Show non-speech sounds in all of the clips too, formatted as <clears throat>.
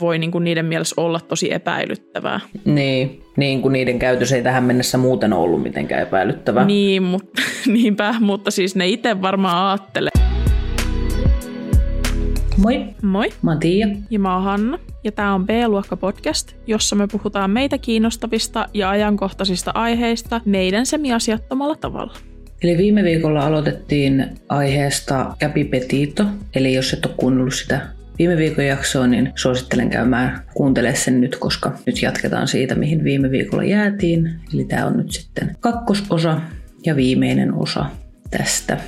voi niin kuin niiden mielessä olla tosi epäilyttävää. Niin, niin kuin niiden käytös ei tähän mennessä muuten ollut mitenkään epäilyttävää. Niin, mutta, <laughs> niinpä, mutta siis ne itse varmaan ajattelee. Moi, Moi, mä oon Tiia. ja mä oon Hanna, ja tää on B-luokka podcast, jossa me puhutaan meitä kiinnostavista ja ajankohtaisista aiheista meidän semiasiattomalla tavalla. Eli viime viikolla aloitettiin aiheesta Käpi Petito, eli jos et ole kuunnellut sitä viime viikon jaksoa, niin suosittelen käymään kuuntele sen nyt, koska nyt jatketaan siitä, mihin viime viikolla jäätiin. Eli tämä on nyt sitten kakkososa ja viimeinen osa tästä.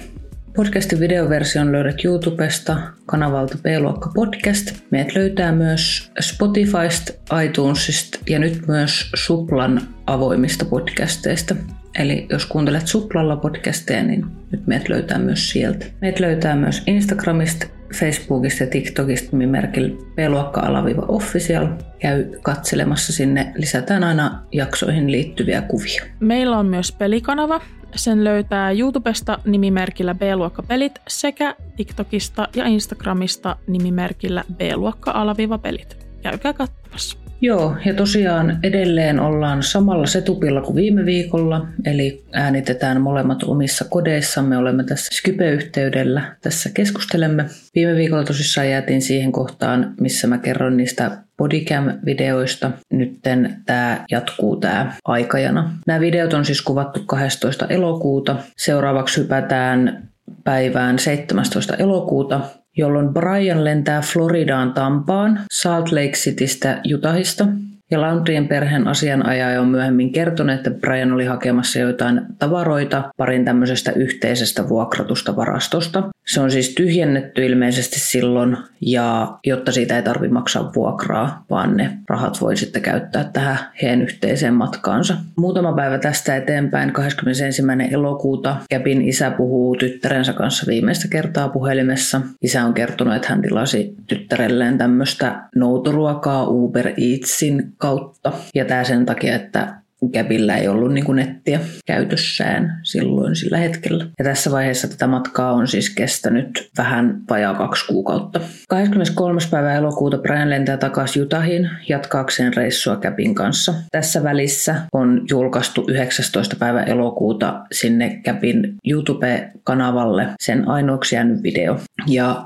Podcastin videoversion löydät YouTubesta kanavalta B-luokka podcast. Meidät löytää myös Spotifysta, iTunesista ja nyt myös Suplan avoimista podcasteista. Eli jos kuuntelet Suplalla podcasteja, niin nyt meidät löytää myös sieltä. Meidät löytää myös Instagramista, Facebookista ja TikTokista nimimerkillä B-luokka-official. Käy katselemassa sinne, lisätään aina jaksoihin liittyviä kuvia. Meillä on myös pelikanava. Sen löytää YouTubesta nimimerkillä B-luokka-pelit sekä TikTokista ja Instagramista nimimerkillä B-luokka-pelit. Käykää katsomassa. Joo, ja tosiaan edelleen ollaan samalla setupilla kuin viime viikolla, eli äänitetään molemmat omissa kodeissamme, olemme tässä Skype-yhteydellä, tässä keskustelemme. Viime viikolla tosissaan jäätiin siihen kohtaan, missä mä kerron niistä bodycam-videoista. Nytten tämä jatkuu tämä aikajana. Nämä videot on siis kuvattu 12. elokuuta. Seuraavaksi hypätään päivään 17. elokuuta, jolloin Brian lentää Floridaan Tampaan, Salt Lake Citystä Utahista. Ja Laundrien perheen asianajaja on myöhemmin kertonut, että Brian oli hakemassa joitain tavaroita parin tämmöisestä yhteisestä vuokratusta varastosta. Se on siis tyhjennetty ilmeisesti silloin, ja jotta siitä ei tarvitse maksaa vuokraa, vaan ne rahat voi sitten käyttää tähän heidän yhteiseen matkaansa. Muutama päivä tästä eteenpäin, 21. elokuuta, Käpin isä puhuu tyttärensä kanssa viimeistä kertaa puhelimessa. Isä on kertonut, että hän tilasi tyttärelleen tämmöistä noutoruokaa Uber Eatsin kautta. Ja tämä sen takia, että Gabillä ei ollut niin kuin nettiä käytössään silloin sillä hetkellä. Ja tässä vaiheessa tätä matkaa on siis kestänyt vähän vajaa kaksi kuukautta. 23. päivä elokuuta Brian lentää takaisin Utahiin jatkaakseen reissua Gabin kanssa. Tässä välissä on julkaistu 19. päivä elokuuta sinne Gabin YouTube-kanavalle sen ainoaksi jäänyt video. Ja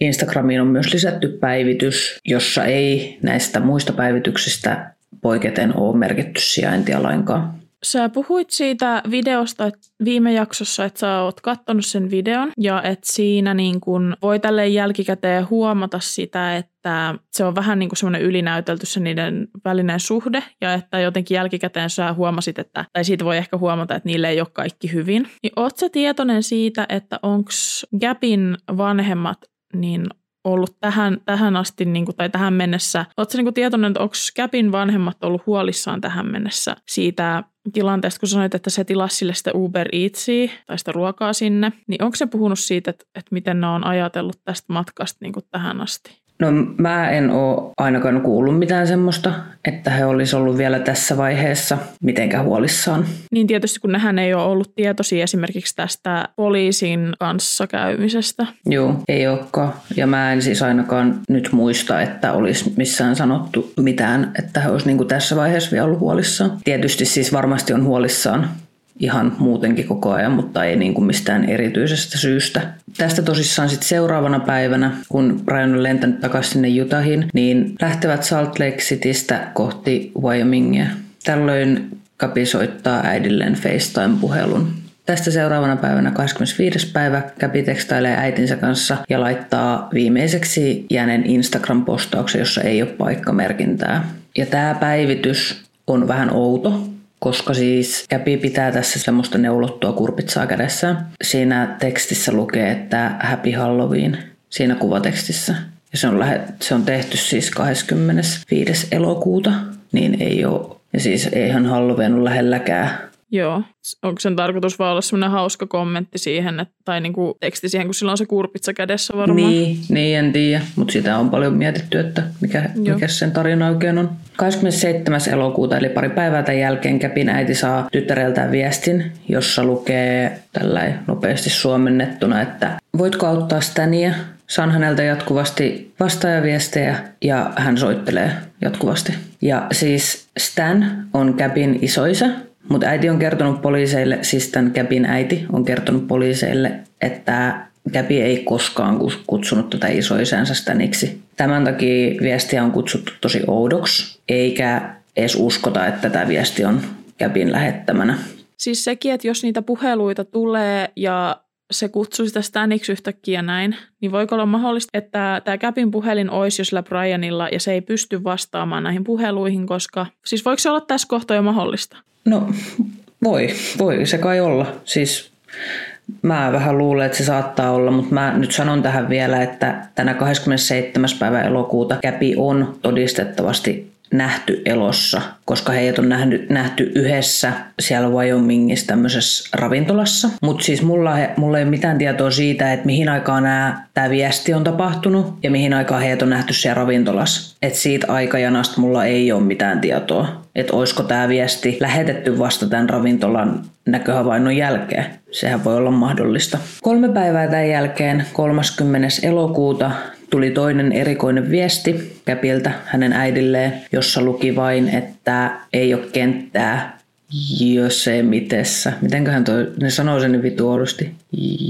Instagramiin on myös lisätty päivitys, jossa ei näistä muista päivityksistä poiketen ole merkitty sijaintia lainkaan. Sä puhuit siitä videosta että viime jaksossa, että sä oot kattonut sen videon ja että siinä niin kun voi tälle jälkikäteen huomata sitä, että se on vähän niin kuin semmoinen ylinäytelty se niiden välinen suhde ja että jotenkin jälkikäteen sä huomasit, että, tai siitä voi ehkä huomata, että niille ei ole kaikki hyvin. Niin oot sä tietoinen siitä, että onks Gapin vanhemmat niin ollut tähän, tähän asti niin kuin, tai tähän mennessä. Oletko niin tietoinen, että onko Capin vanhemmat ollut huolissaan tähän mennessä siitä tilanteesta, kun sanoit, että se tilasi sille sitä Uber Eatsia tai sitä ruokaa sinne, niin onko se puhunut siitä, että, että miten ne on ajatellut tästä matkasta niin kuin tähän asti? No mä en ole ainakaan kuullut mitään semmoista, että he olisi ollut vielä tässä vaiheessa mitenkään huolissaan. Niin tietysti kun nehän ei ole ollut tietoisia esimerkiksi tästä poliisin kanssa käymisestä. Joo, ei olekaan. Ja mä en siis ainakaan nyt muista, että olisi missään sanottu mitään, että he olisi niin tässä vaiheessa vielä ollut huolissaan. Tietysti siis varmasti on huolissaan ihan muutenkin koko ajan, mutta ei niin kuin mistään erityisestä syystä. Tästä tosissaan sitten seuraavana päivänä, kun Brian on lentänyt takaisin sinne Utahiin, niin lähtevät Salt Lake Citystä kohti Wyomingia. Tällöin Kapi soittaa äidilleen FaceTime-puhelun. Tästä seuraavana päivänä 25. päivä Käpi tekstailee äitinsä kanssa ja laittaa viimeiseksi jääneen Instagram-postauksen, jossa ei ole paikkamerkintää. Ja tämä päivitys on vähän outo, koska siis Käpi pitää tässä semmoista neulottua kurpitsaa kädessään. Siinä tekstissä lukee, että Happy Halloween siinä kuvatekstissä. Ja se on, lähe, se on tehty siis 25. elokuuta, niin ei ole, ja siis eihän Halloween ole lähelläkään Joo. Onko sen tarkoitus vaan olla semmoinen hauska kommentti siihen, että, tai niinku teksti siihen, kun sillä on se kurpitsa kädessä varmaan? Niin, niin en tiedä, mutta sitä on paljon mietitty, että mikä, mikä sen tarina oikein on. 27. elokuuta, eli pari päivää tämän jälkeen Käpin äiti saa tyttäreltään viestin, jossa lukee tällä nopeasti suomennettuna, että voitko auttaa Stania? Saan häneltä jatkuvasti vastaajaviestejä ja hän soittelee jatkuvasti. Ja siis Stan on Käpin isoisa, mutta äiti on kertonut poliiseille, siis tämän Käpin äiti on kertonut poliiseille, että Käpi ei koskaan kutsunut tätä isoisänsä Staniksi. Tämän takia viestiä on kutsuttu tosi oudoksi, eikä edes uskota, että tämä viesti on Käpin lähettämänä. Siis sekin, että jos niitä puheluita tulee ja se kutsuu sitä Staniksi yhtäkkiä näin, niin voiko olla mahdollista, että tämä Käpin puhelin olisi jo sillä Brianilla ja se ei pysty vastaamaan näihin puheluihin, koska siis voiko se olla tässä kohtaa jo mahdollista? No voi, voi se kai olla. Siis mä vähän luulen, että se saattaa olla, mutta mä nyt sanon tähän vielä, että tänä 27. päivä elokuuta Käpi on todistettavasti nähty elossa, koska heidät on nähty, nähty yhdessä siellä Wyomingissa tämmöisessä ravintolassa. Mutta siis mulla, mulla ei ole mitään tietoa siitä, että mihin aikaan tämä viesti on tapahtunut ja mihin aikaan heidät on nähty siellä ravintolassa. Et siitä aikajanasta mulla ei ole mitään tietoa, että olisiko tämä viesti lähetetty vasta tämän ravintolan näköhavainnon jälkeen. Sehän voi olla mahdollista. Kolme päivää tämän jälkeen, 30. elokuuta, tuli toinen erikoinen viesti Käpiltä hänen äidilleen, jossa luki vain, että ei ole kenttää Josemitessä. Mitenköhän toi, ne sanoo sen niin vituodusti.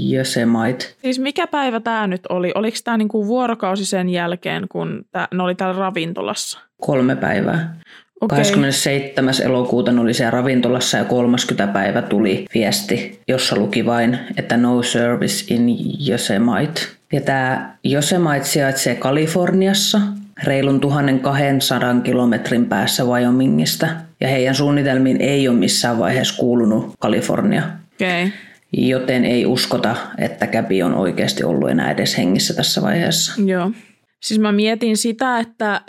Josemite. Siis mikä päivä tämä nyt oli? Oliko tämä niinku vuorokausi sen jälkeen, kun tää, ne oli täällä ravintolassa? Kolme päivää. Okay. 27. elokuuta ne oli siellä ravintolassa ja 30. päivä tuli viesti, jossa luki vain, että no service in Yosemite. Ja tämä Yosemite sijaitsee Kaliforniassa, reilun 1200 kilometrin päässä Wyomingista. Ja heidän suunnitelmiin ei ole missään vaiheessa kuulunut Kalifornia. Okay. Joten ei uskota, että Käpi on oikeasti ollut enää edes hengissä tässä vaiheessa. Joo. Siis mä mietin sitä, että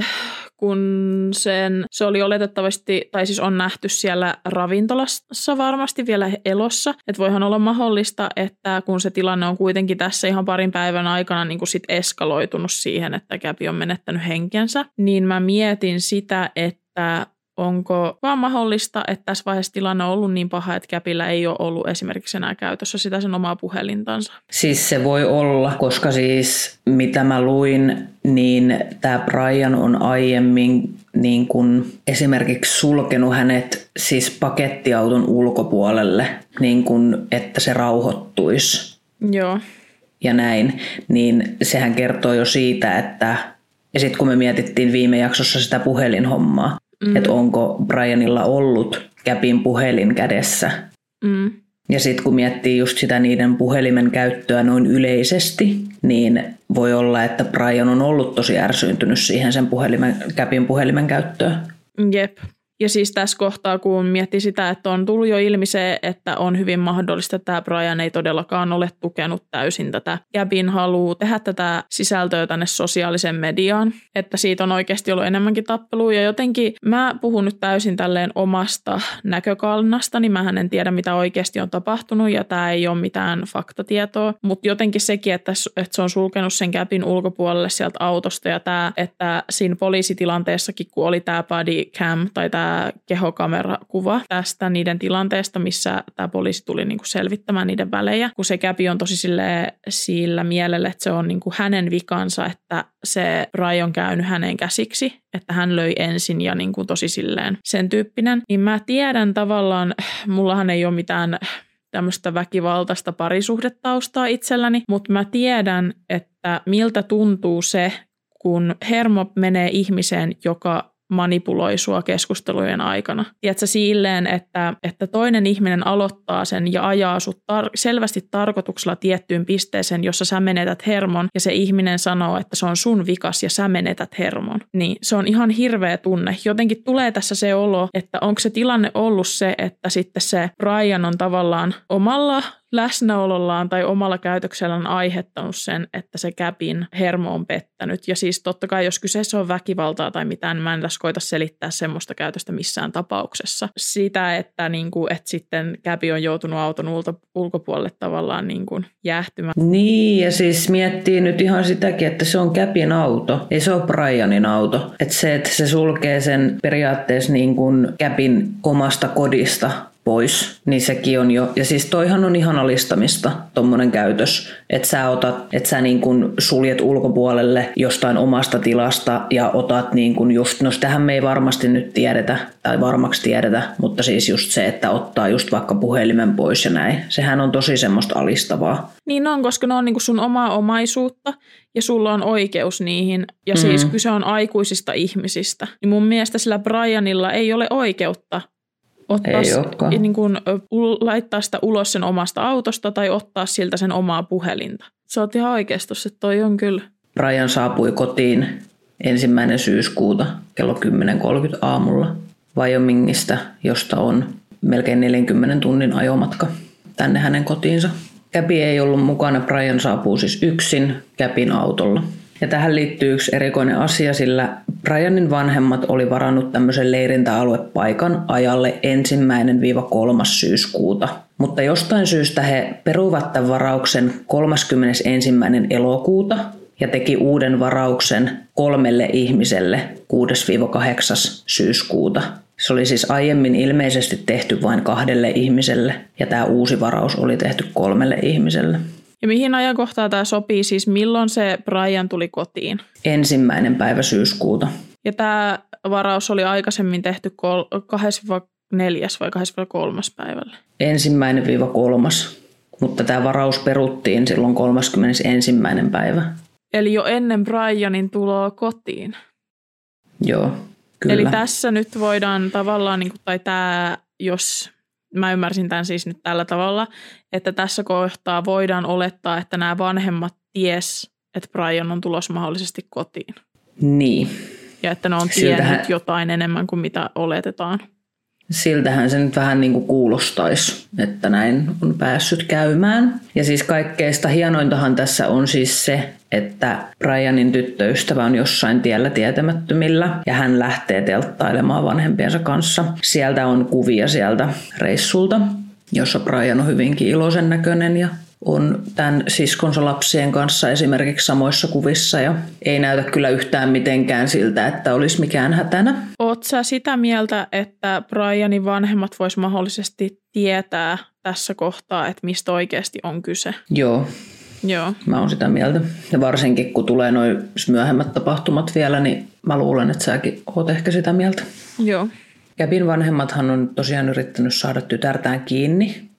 kun sen, se oli oletettavasti, tai siis on nähty siellä ravintolassa varmasti vielä elossa. Että voihan olla mahdollista, että kun se tilanne on kuitenkin tässä ihan parin päivän aikana niin kuin sit eskaloitunut siihen, että Käpi on menettänyt henkensä, niin mä mietin sitä, että onko vaan mahdollista, että tässä vaiheessa tilanne on ollut niin paha, että Käpillä ei ole ollut esimerkiksi enää käytössä sitä sen omaa puhelintansa? Siis se voi olla, koska siis mitä mä luin, niin tämä Brian on aiemmin niin kun esimerkiksi sulkenut hänet siis pakettiauton ulkopuolelle, niin kun, että se rauhoittuisi. Joo. Ja näin, niin sehän kertoo jo siitä, että ja sitten kun me mietittiin viime jaksossa sitä puhelinhommaa, mm. että onko Brianilla ollut käpin puhelin kädessä. Mm. Ja sitten kun miettii just sitä niiden puhelimen käyttöä noin yleisesti, niin voi olla, että Brian on ollut tosi ärsyyntynyt siihen sen puhelimen, käpin puhelimen käyttöön. Jep. Ja siis tässä kohtaa, kun miettii sitä, että on tullut jo ilmi se, että on hyvin mahdollista, että tämä Brian ei todellakaan ole tukenut täysin tätä. Gabin haluaa tehdä tätä sisältöä tänne sosiaaliseen mediaan, että siitä on oikeasti ollut enemmänkin tappelua. Ja jotenkin mä puhun nyt täysin tälleen omasta näkökannasta, niin mä en tiedä, mitä oikeasti on tapahtunut ja tämä ei ole mitään faktatietoa. Mutta jotenkin sekin, että, että se on sulkenut sen Gabin ulkopuolelle sieltä autosta ja tämä, että siinä poliisitilanteessakin, kun oli tämä body cam tai tämä kehokamerakuva tästä niiden tilanteesta, missä tämä poliisi tuli niin kuin selvittämään niiden välejä, kun se käpi on tosi sille, sillä mielellä, että se on niin kuin hänen vikansa, että se Rai on käynyt hänen käsiksi, että hän löi ensin ja niin kuin tosi silleen sen tyyppinen. Niin mä tiedän tavallaan, mullahan ei ole mitään tämmöistä väkivaltaista parisuhdetaustaa itselläni, mutta mä tiedän, että miltä tuntuu se, kun hermo menee ihmiseen, joka manipuloi sua keskustelujen aikana. Tiedätkö silleen, että, että toinen ihminen aloittaa sen ja ajaa sut tar- selvästi tarkoituksella tiettyyn pisteeseen, jossa sä menetät hermon ja se ihminen sanoo, että se on sun vikas ja sä menetät hermon. Niin se on ihan hirveä tunne. Jotenkin tulee tässä se olo, että onko se tilanne ollut se, että sitten se Brian on tavallaan omalla läsnäolollaan tai omalla käytöksellään aiheuttanut sen, että se käpin hermo on pettänyt. Ja siis totta kai, jos kyseessä on väkivaltaa tai mitään, mä en tässä koita selittää semmoista käytöstä missään tapauksessa. Sitä, että, niin kuin, että sitten käpi on joutunut auton ulkopuolelle tavallaan niin kuin jäähtymään. Niin, ja siis miettii nyt ihan sitäkin, että se on käpin auto, ei se ole Brianin auto. Että se, että se sulkee sen periaatteessa niin kuin käpin omasta kodista pois, niin sekin on jo, ja siis toihan on ihan alistamista, tommonen käytös, että sä otat, että sä niin kuin suljet ulkopuolelle jostain omasta tilasta ja otat niin kuin just, no sitähän me ei varmasti nyt tiedetä, tai varmaksi tiedetä, mutta siis just se, että ottaa just vaikka puhelimen pois ja näin, sehän on tosi semmoista alistavaa. Niin on, koska ne on niin kuin sun omaa omaisuutta ja sulla on oikeus niihin. Ja mm. siis kyse on aikuisista ihmisistä. Niin mun mielestä sillä Brianilla ei ole oikeutta ottaa, ei niin kuin, laittaa sitä ulos sen omasta autosta tai ottaa siltä sen omaa puhelinta. Se on ihan oikeastus, että toi on kyllä. Brian saapui kotiin ensimmäinen syyskuuta kello 10.30 aamulla Wyomingista, josta on melkein 40 tunnin ajomatka tänne hänen kotiinsa. Käpi ei ollut mukana, Brian saapuu siis yksin Käpin autolla. Ja tähän liittyy yksi erikoinen asia, sillä Brianin vanhemmat oli varannut tämmöisen leirintäaluepaikan ajalle ensimmäinen viiva kolmas syyskuuta. Mutta jostain syystä he peruivat tämän varauksen 31. elokuuta ja teki uuden varauksen kolmelle ihmiselle 6-8 syyskuuta. Se oli siis aiemmin ilmeisesti tehty vain kahdelle ihmiselle ja tämä uusi varaus oli tehty kolmelle ihmiselle. Ja mihin ajankohtaan tämä sopii, siis milloin se Brian tuli kotiin? Ensimmäinen päivä syyskuuta. Ja tämä varaus oli aikaisemmin tehty 4. vai 3. päivällä? Ensimmäinen viiva kolmas, mutta tämä varaus peruttiin silloin 31. päivä. Eli jo ennen Brianin tuloa kotiin. Joo, kyllä. Eli tässä nyt voidaan tavallaan, niin kuin, tai tämä, jos mä ymmärsin tämän siis nyt tällä tavalla, että tässä kohtaa voidaan olettaa, että nämä vanhemmat ties, että Brian on tulossa mahdollisesti kotiin. Niin. Ja että ne on tiennyt Siltähän... jotain enemmän kuin mitä oletetaan. Siltähän se nyt vähän niin kuin kuulostaisi, että näin on päässyt käymään. Ja siis kaikkeista hienointahan tässä on siis se, että Brianin tyttöystävä on jossain tiellä tietämättömillä ja hän lähtee telttailemaan vanhempiensa kanssa. Sieltä on kuvia sieltä reissulta, jossa Brian on hyvinkin iloisen näköinen ja on tämän siskonsa lapsien kanssa esimerkiksi samoissa kuvissa ja ei näytä kyllä yhtään mitenkään siltä, että olisi mikään hätänä. Oot sä sitä mieltä, että Brianin vanhemmat vois mahdollisesti tietää tässä kohtaa, että mistä oikeasti on kyse? Joo. Joo. Mä oon sitä mieltä. Ja varsinkin kun tulee noin myöhemmät tapahtumat vielä, niin mä luulen, että säkin oot ehkä sitä mieltä. Joo. Gabin vanhemmathan on tosiaan yrittänyt saada tytärtään kiinni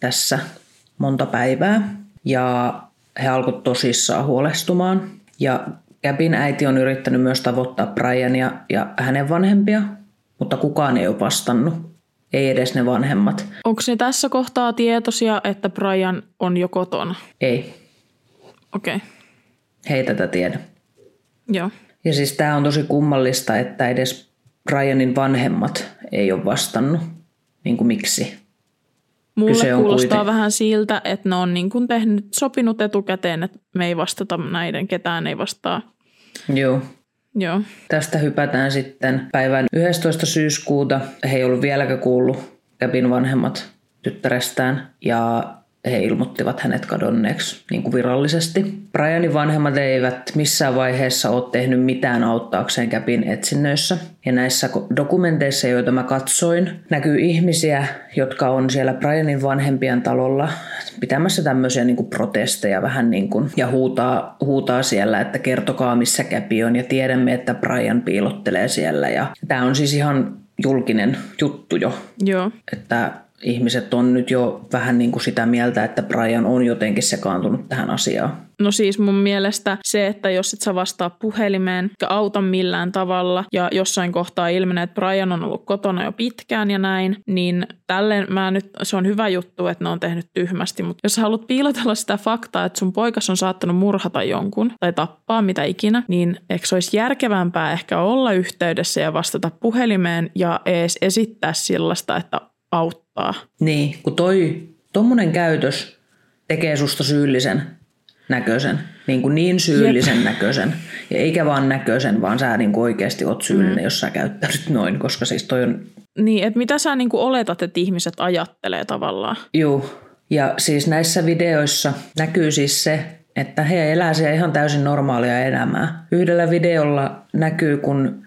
tässä monta päivää ja he alkoivat tosissaan huolestumaan. Ja Gabin äiti on yrittänyt myös tavoittaa Briania ja hänen vanhempia, mutta kukaan ei ole vastannut. Ei edes ne vanhemmat. Onko ne tässä kohtaa tietoisia, että Brian on jo kotona? Ei. Okei. Okay. He ei tätä tiedä. Joo. Ja siis tämä on tosi kummallista, että edes Brianin vanhemmat ei ole vastannut. Niin kuin miksi? Mulle kuulostaa kuiten... vähän siltä, että ne on niin kuin tehnyt, sopinut etukäteen, että me ei vastata näiden, ketään ei vastaa. Joo. Joo. Tästä hypätään sitten päivän 11. syyskuuta. He ei ollut vieläkään kuullut Gabin vanhemmat tyttärestään ja he ilmoittivat hänet kadonneeksi niin kuin virallisesti. Brianin vanhemmat eivät missään vaiheessa ole tehnyt mitään auttaakseen Käpin etsinnöissä. Ja näissä dokumenteissa, joita mä katsoin, näkyy ihmisiä, jotka on siellä Brianin vanhempien talolla pitämässä tämmöisiä niin kuin protesteja vähän niin kuin, ja huutaa, huutaa siellä, että kertokaa missä Käpi on ja tiedämme, että Brian piilottelee siellä. Ja tämä on siis ihan julkinen juttu jo. Joo. Että ihmiset on nyt jo vähän niin kuin sitä mieltä, että Brian on jotenkin sekaantunut tähän asiaan. No siis mun mielestä se, että jos et sä vastaa puhelimeen ja auta millään tavalla ja jossain kohtaa ilmenee, että Brian on ollut kotona jo pitkään ja näin, niin tälleen mä nyt, se on hyvä juttu, että ne on tehnyt tyhmästi, mutta jos sä haluat piilotella sitä faktaa, että sun poikas on saattanut murhata jonkun tai tappaa mitä ikinä, niin eikö se olisi järkevämpää ehkä olla yhteydessä ja vastata puhelimeen ja ees esittää sellaista, että auttaa. Niin, kun toi, tommonen käytös tekee susta syyllisen näköisen, niin, kuin niin syyllisen Jep. näköisen. Ja eikä vaan näköisen, vaan sä niin oikeasti oot syyllinen, mm. jos sä käyttäydyt noin, koska siis toi on... Niin, että mitä sä niin kuin oletat, että ihmiset ajattelee tavallaan? Joo, ja siis näissä videoissa näkyy siis se, että he elää siellä ihan täysin normaalia elämää. Yhdellä videolla näkyy, kun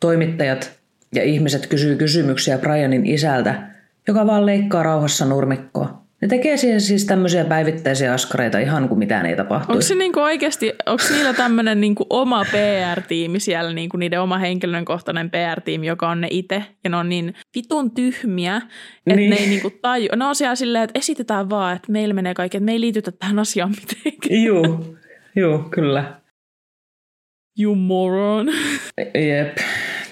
toimittajat ja ihmiset kysyy kysymyksiä Brianin isältä, joka vaan leikkaa rauhassa nurmikkoa. Ne tekee siihen siis tämmöisiä päivittäisiä askareita ihan kuin mitään ei tapahtuisi. Onko se niinku oikeasti, onko niillä tämmöinen niinku oma PR-tiimi siellä, niinku niiden oma henkilökohtainen PR-tiimi, joka on ne itse, ja ne on niin vitun tyhmiä, että niin. ne ei niinku taju. Ne on siellä silleen, että esitetään vaan, että meillä menee kaikki, että me ei liitytä tähän asiaan mitenkään. Juu, juu, kyllä. You moron. Jep.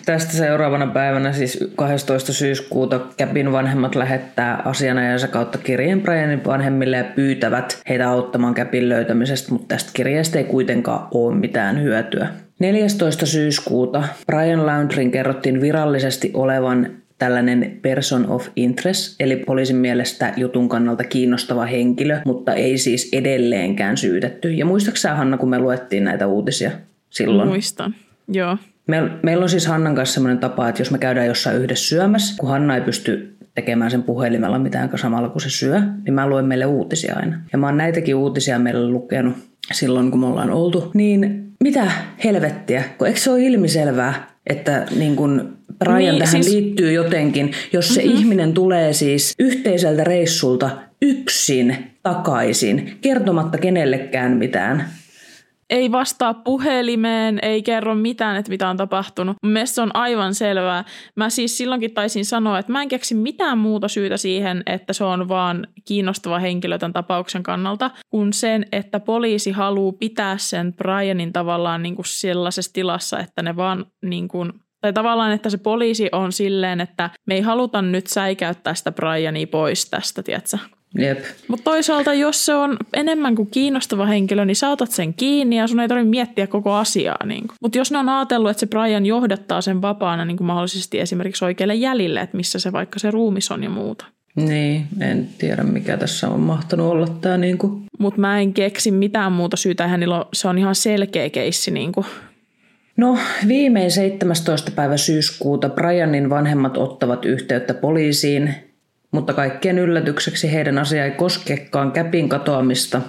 Tästä seuraavana päivänä, siis 12. syyskuuta, Käpin vanhemmat lähettää asianajansa kautta kirjeen Brianin vanhemmille ja pyytävät heitä auttamaan Käpin löytämisestä, mutta tästä kirjeestä ei kuitenkaan ole mitään hyötyä. 14. syyskuuta Brian Laundrin kerrottiin virallisesti olevan tällainen person of interest, eli poliisin mielestä jutun kannalta kiinnostava henkilö, mutta ei siis edelleenkään syytetty. Ja muistaaksä Hanna, kun me luettiin näitä uutisia silloin? Muistan, joo. Meillä, meillä on siis Hannan kanssa sellainen tapa, että jos me käydään jossain yhdessä syömässä, kun Hanna ei pysty tekemään sen puhelimella mitään samalla kuin se syö, niin mä luen meille uutisia aina. Ja mä oon näitäkin uutisia meille lukenut silloin, kun me ollaan oltu. Niin mitä helvettiä, kun eikö se ole ilmiselvää, että niin kun Brian niin, tähän siis... liittyy jotenkin, jos se mm-hmm. ihminen tulee siis yhteiseltä reissulta yksin takaisin, kertomatta kenellekään mitään, ei vastaa puhelimeen, ei kerro mitään, että mitä on tapahtunut. Mielestäni se on aivan selvää. Mä siis silloinkin taisin sanoa, että mä en keksi mitään muuta syytä siihen, että se on vaan kiinnostava henkilö tämän tapauksen kannalta, kuin sen, että poliisi haluaa pitää sen Brianin tavallaan niin kuin sellaisessa tilassa, että ne vaan niin kuin tai tavallaan, että se poliisi on silleen, että me ei haluta nyt säikäyttää sitä Briania pois tästä, tietsä? Jep. Mutta toisaalta, jos se on enemmän kuin kiinnostava henkilö, niin saatat sen kiinni ja sun ei tarvitse miettiä koko asiaa. Niin Mutta jos ne on ajatellut, että se Brian johdattaa sen vapaana niin kuin mahdollisesti esimerkiksi oikealle jäljille, että missä se vaikka se ruumis on ja muuta. Niin, en tiedä mikä tässä on mahtanut olla tämä. Niin kuin. Mutta mä en keksi mitään muuta syytä, hänellä on, se on ihan selkeä keissi. Niin kuin. No, viimein 17. päivä syyskuuta Brianin vanhemmat ottavat yhteyttä poliisiin mutta kaikkien yllätykseksi heidän asia ei koskekaan käpin katoamista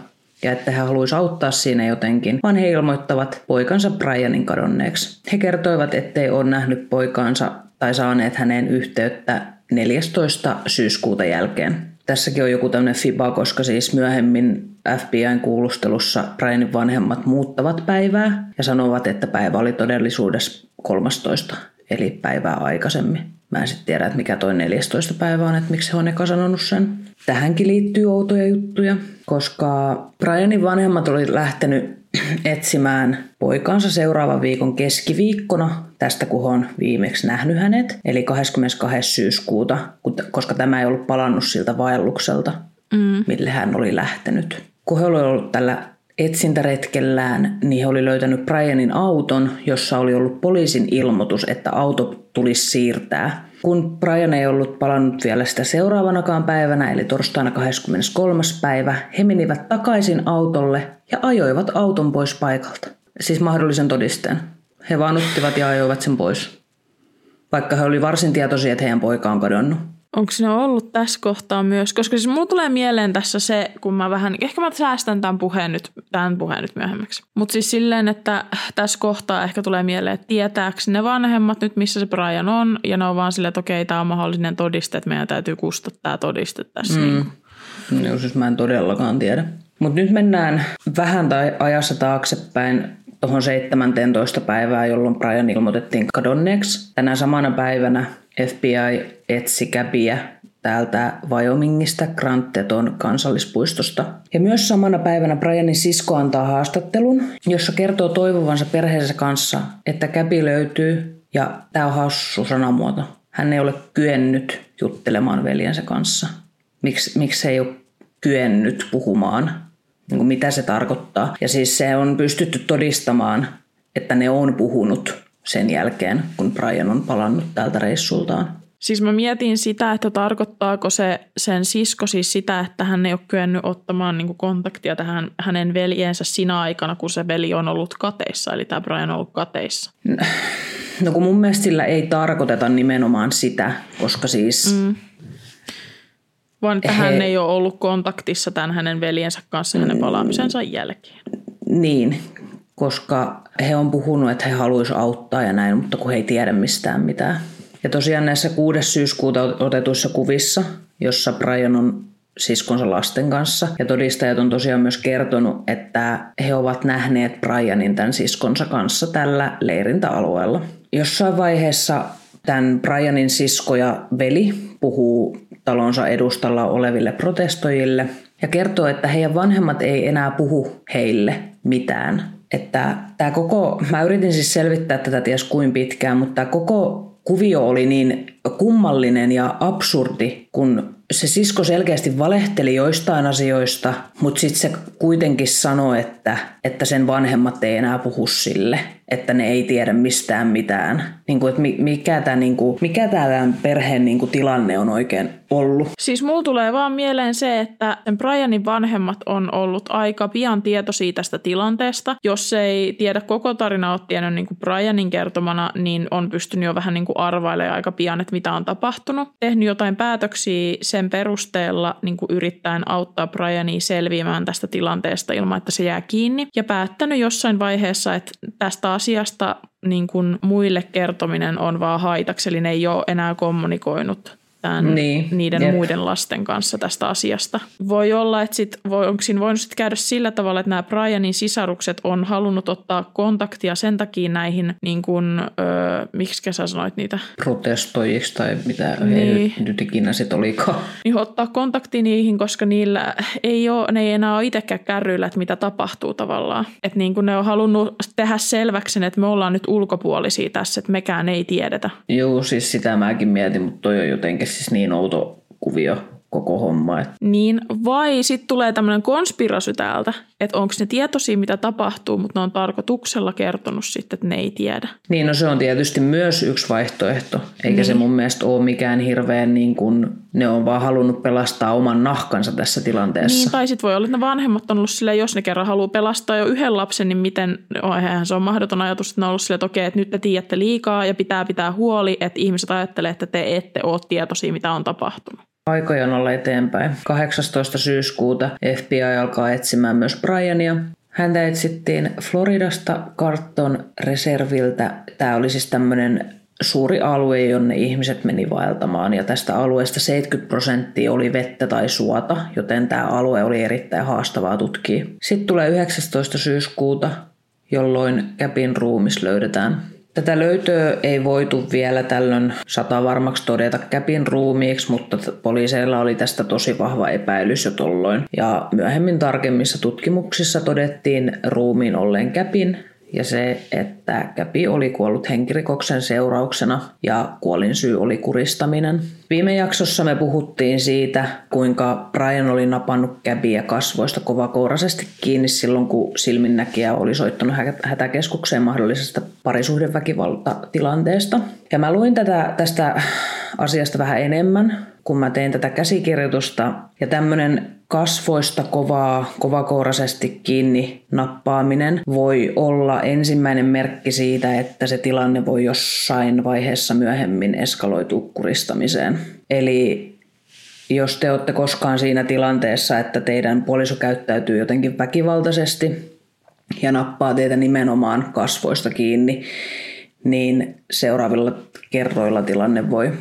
ja että he haluaisivat auttaa siinä jotenkin, vaan he ilmoittavat poikansa Brianin kadonneeksi. He kertoivat, ettei ole nähnyt poikaansa tai saaneet häneen yhteyttä 14. syyskuuta jälkeen. Tässäkin on joku tämmöinen fiba, koska siis myöhemmin FBIn kuulustelussa Brianin vanhemmat muuttavat päivää ja sanovat, että päivä oli todellisuudessa 13, eli päivää aikaisemmin. Mä en sitten tiedä, että mikä toi 14. päivä on, että miksi he on eka sanonut sen. Tähänkin liittyy outoja juttuja, koska Brianin vanhemmat oli lähtenyt <clears throat> etsimään poikansa seuraavan viikon keskiviikkona, tästä kun on viimeksi nähnyt hänet, eli 22. syyskuuta, koska tämä ei ollut palannut siltä vaellukselta, mm. mille hän oli lähtenyt. Kun he oli ollut tällä etsintäretkellään, niin he oli löytänyt Brianin auton, jossa oli ollut poliisin ilmoitus, että auto tulisi siirtää. Kun Brian ei ollut palannut vielä sitä seuraavanakaan päivänä, eli torstaina 23. päivä, he menivät takaisin autolle ja ajoivat auton pois paikalta. Siis mahdollisen todisteen. He vaan uttivat ja ajoivat sen pois. Vaikka he oli varsin tietoisia, että heidän poika on kadonnut. Onko ne ollut tässä kohtaa myös? Koska siis mulla tulee mieleen tässä se, kun mä vähän, ehkä mä säästän tämän puheen nyt, tämän puheen nyt myöhemmäksi. Mutta siis silleen, että tässä kohtaa ehkä tulee mieleen, että tietääkö ne vanhemmat nyt, missä se Brian on, ja ne on vaan silleen, että okei, tämä on mahdollinen todiste, että meidän täytyy kustaa tämä todiste tässä. Mm. Niin. No, siis mä en todellakaan tiedä. Mutta nyt mennään vähän tai ajassa taaksepäin tuohon 17. päivää, jolloin Brian ilmoitettiin kadonneeksi. Tänä samana päivänä FBI etsi käpiä täältä Wyomingista Grand Teton kansallispuistosta. Ja myös samana päivänä Brianin sisko antaa haastattelun, jossa kertoo toivovansa perheensä kanssa, että käpi löytyy ja tämä on hassu sanamuoto. Hän ei ole kyennyt juttelemaan veljensä kanssa. Miksi, miksi ei ole kyennyt puhumaan? Niin kuin mitä se tarkoittaa? Ja siis se on pystytty todistamaan, että ne on puhunut sen jälkeen, kun Brian on palannut tältä reissultaan. Siis mä mietin sitä, että tarkoittaako se sen sisko siis sitä, että hän ei ole kyennyt ottamaan niin kuin kontaktia tähän hänen veljeensä sinä aikana, kun se veli on ollut kateissa, eli tämä Brian on ollut kateissa. No kun mun mielestä sillä ei tarkoiteta nimenomaan sitä, koska siis... Mm. Vaan että he... hän ei ole ollut kontaktissa tämän hänen veljensä kanssa hänen palaamisensa jälkeen. Niin, koska he on puhunut, että he haluaisivat auttaa ja näin, mutta kun he ei tiedä mistään mitään. Ja Ja tosiaan näissä 6. syyskuuta otetuissa kuvissa, jossa Brian on siskonsa lasten kanssa. Ja todistajat on tosiaan myös kertonut, että he ovat nähneet Brianin tämän siskonsa kanssa tällä leirintäalueella. Jossain vaiheessa tämän Brianin sisko ja veli puhuu talonsa edustalla oleville protestoijille ja kertoo, että heidän vanhemmat ei enää puhu heille mitään. Että tämä koko, mä yritin siis selvittää tätä ties kuin pitkään, mutta tämä koko kuvio oli niin kummallinen ja absurdi, kun se sisko selkeästi valehteli joistain asioista, mutta sitten se kuitenkin sanoi, että, että sen vanhemmat ei enää puhu sille, että ne ei tiedä mistään mitään. Niin kuin, että mikä tämä niin mikä tämän perheen niin kuin, tilanne on oikein ollut. Siis mulla tulee vaan mieleen se, että Brianin vanhemmat on ollut aika pian tietoisia tästä tilanteesta. Jos ei tiedä koko tarina ole tiennyt niin kuin Brianin kertomana, niin on pystynyt jo vähän niin kuin arvailemaan aika pian, että mitä on tapahtunut. Tehnyt jotain päätöksiä sen perusteella niin kuin yrittäen auttaa Briania selviämään tästä tilanteesta ilman, että se jää kiinni. Ja päättänyt jossain vaiheessa, että tästä asiasta niin kuin muille kertominen on vaan haitaksi, eli ne ei ole enää kommunikoinut tämän, niin, niiden jep. muiden lasten kanssa tästä asiasta. Voi olla, että sit, voi, onko siinä voinut sit käydä sillä tavalla, että nämä Brianin sisarukset on halunnut ottaa kontaktia sen takia näihin, niin kuin, öö, miksi sä sanoit niitä? Protestoijiksi tai mitä niin. he nyt ikinä sitten olikaan. Niin ottaa kontakti niihin, koska niillä ei ole, ne ei enää ole itsekään kärryillä, että mitä tapahtuu tavallaan. Että niin kuin ne on halunnut tehdä selväksi, että me ollaan nyt ulkopuolisia tässä, että mekään ei tiedetä. Joo, siis sitä mäkin mietin, mutta toi on jotenkin siis niin outo kuvio koko homma. Niin, vai sitten tulee tämmöinen konspirasy täältä, että onko ne tietoisia, mitä tapahtuu, mutta ne on tarkoituksella kertonut sitten, että ne ei tiedä. Niin, no se on tietysti myös yksi vaihtoehto, eikä niin. se mun mielestä ole mikään hirveän niin kuin, ne on vaan halunnut pelastaa oman nahkansa tässä tilanteessa. Niin, tai sitten voi olla, että ne vanhemmat on ollut silleen, jos ne kerran haluaa pelastaa jo yhden lapsen, niin miten, oh, eihän se on mahdoton ajatus, että ne on ollut silleen, että okei, että nyt te tiedätte liikaa ja pitää pitää huoli, että ihmiset ajattelee, että te ette ole tietoisia, mitä on tapahtunut. Olla eteenpäin. 18. syyskuuta FBI alkaa etsimään myös Briania. Häntä etsittiin Floridasta Carton Reserviltä. Tämä oli siis tämmöinen suuri alue, jonne ihmiset meni vaeltamaan ja tästä alueesta 70 prosenttia oli vettä tai suota, joten tämä alue oli erittäin haastavaa tutkia. Sitten tulee 19. syyskuuta, jolloin Käpin ruumis löydetään Tätä löytöä ei voitu vielä tällöin sata varmaksi todeta käpin ruumiiksi, mutta poliiseilla oli tästä tosi vahva epäilys jo tolloin. Ja myöhemmin tarkemmissa tutkimuksissa todettiin ruumiin olleen käpin, ja se, että Käpi oli kuollut henkirikoksen seurauksena ja kuolin syy oli kuristaminen. Viime jaksossa me puhuttiin siitä, kuinka Brian oli napannut Käpiä kasvoista kovakouraisesti kiinni silloin, kun silminnäkijä oli soittanut hätäkeskukseen mahdollisesta parisuhdeväkivaltatilanteesta. Ja mä luin tätä, tästä asiasta vähän enemmän, kun mä tein tätä käsikirjoitusta. Ja tämmöinen kasvoista kovaa, kovakouraisesti kiinni nappaaminen voi olla ensimmäinen merkki siitä, että se tilanne voi jossain vaiheessa myöhemmin eskaloitua kuristamiseen. Eli jos te olette koskaan siinä tilanteessa, että teidän puoliso käyttäytyy jotenkin väkivaltaisesti ja nappaa teitä nimenomaan kasvoista kiinni, niin seuraavilla kerroilla tilanne voi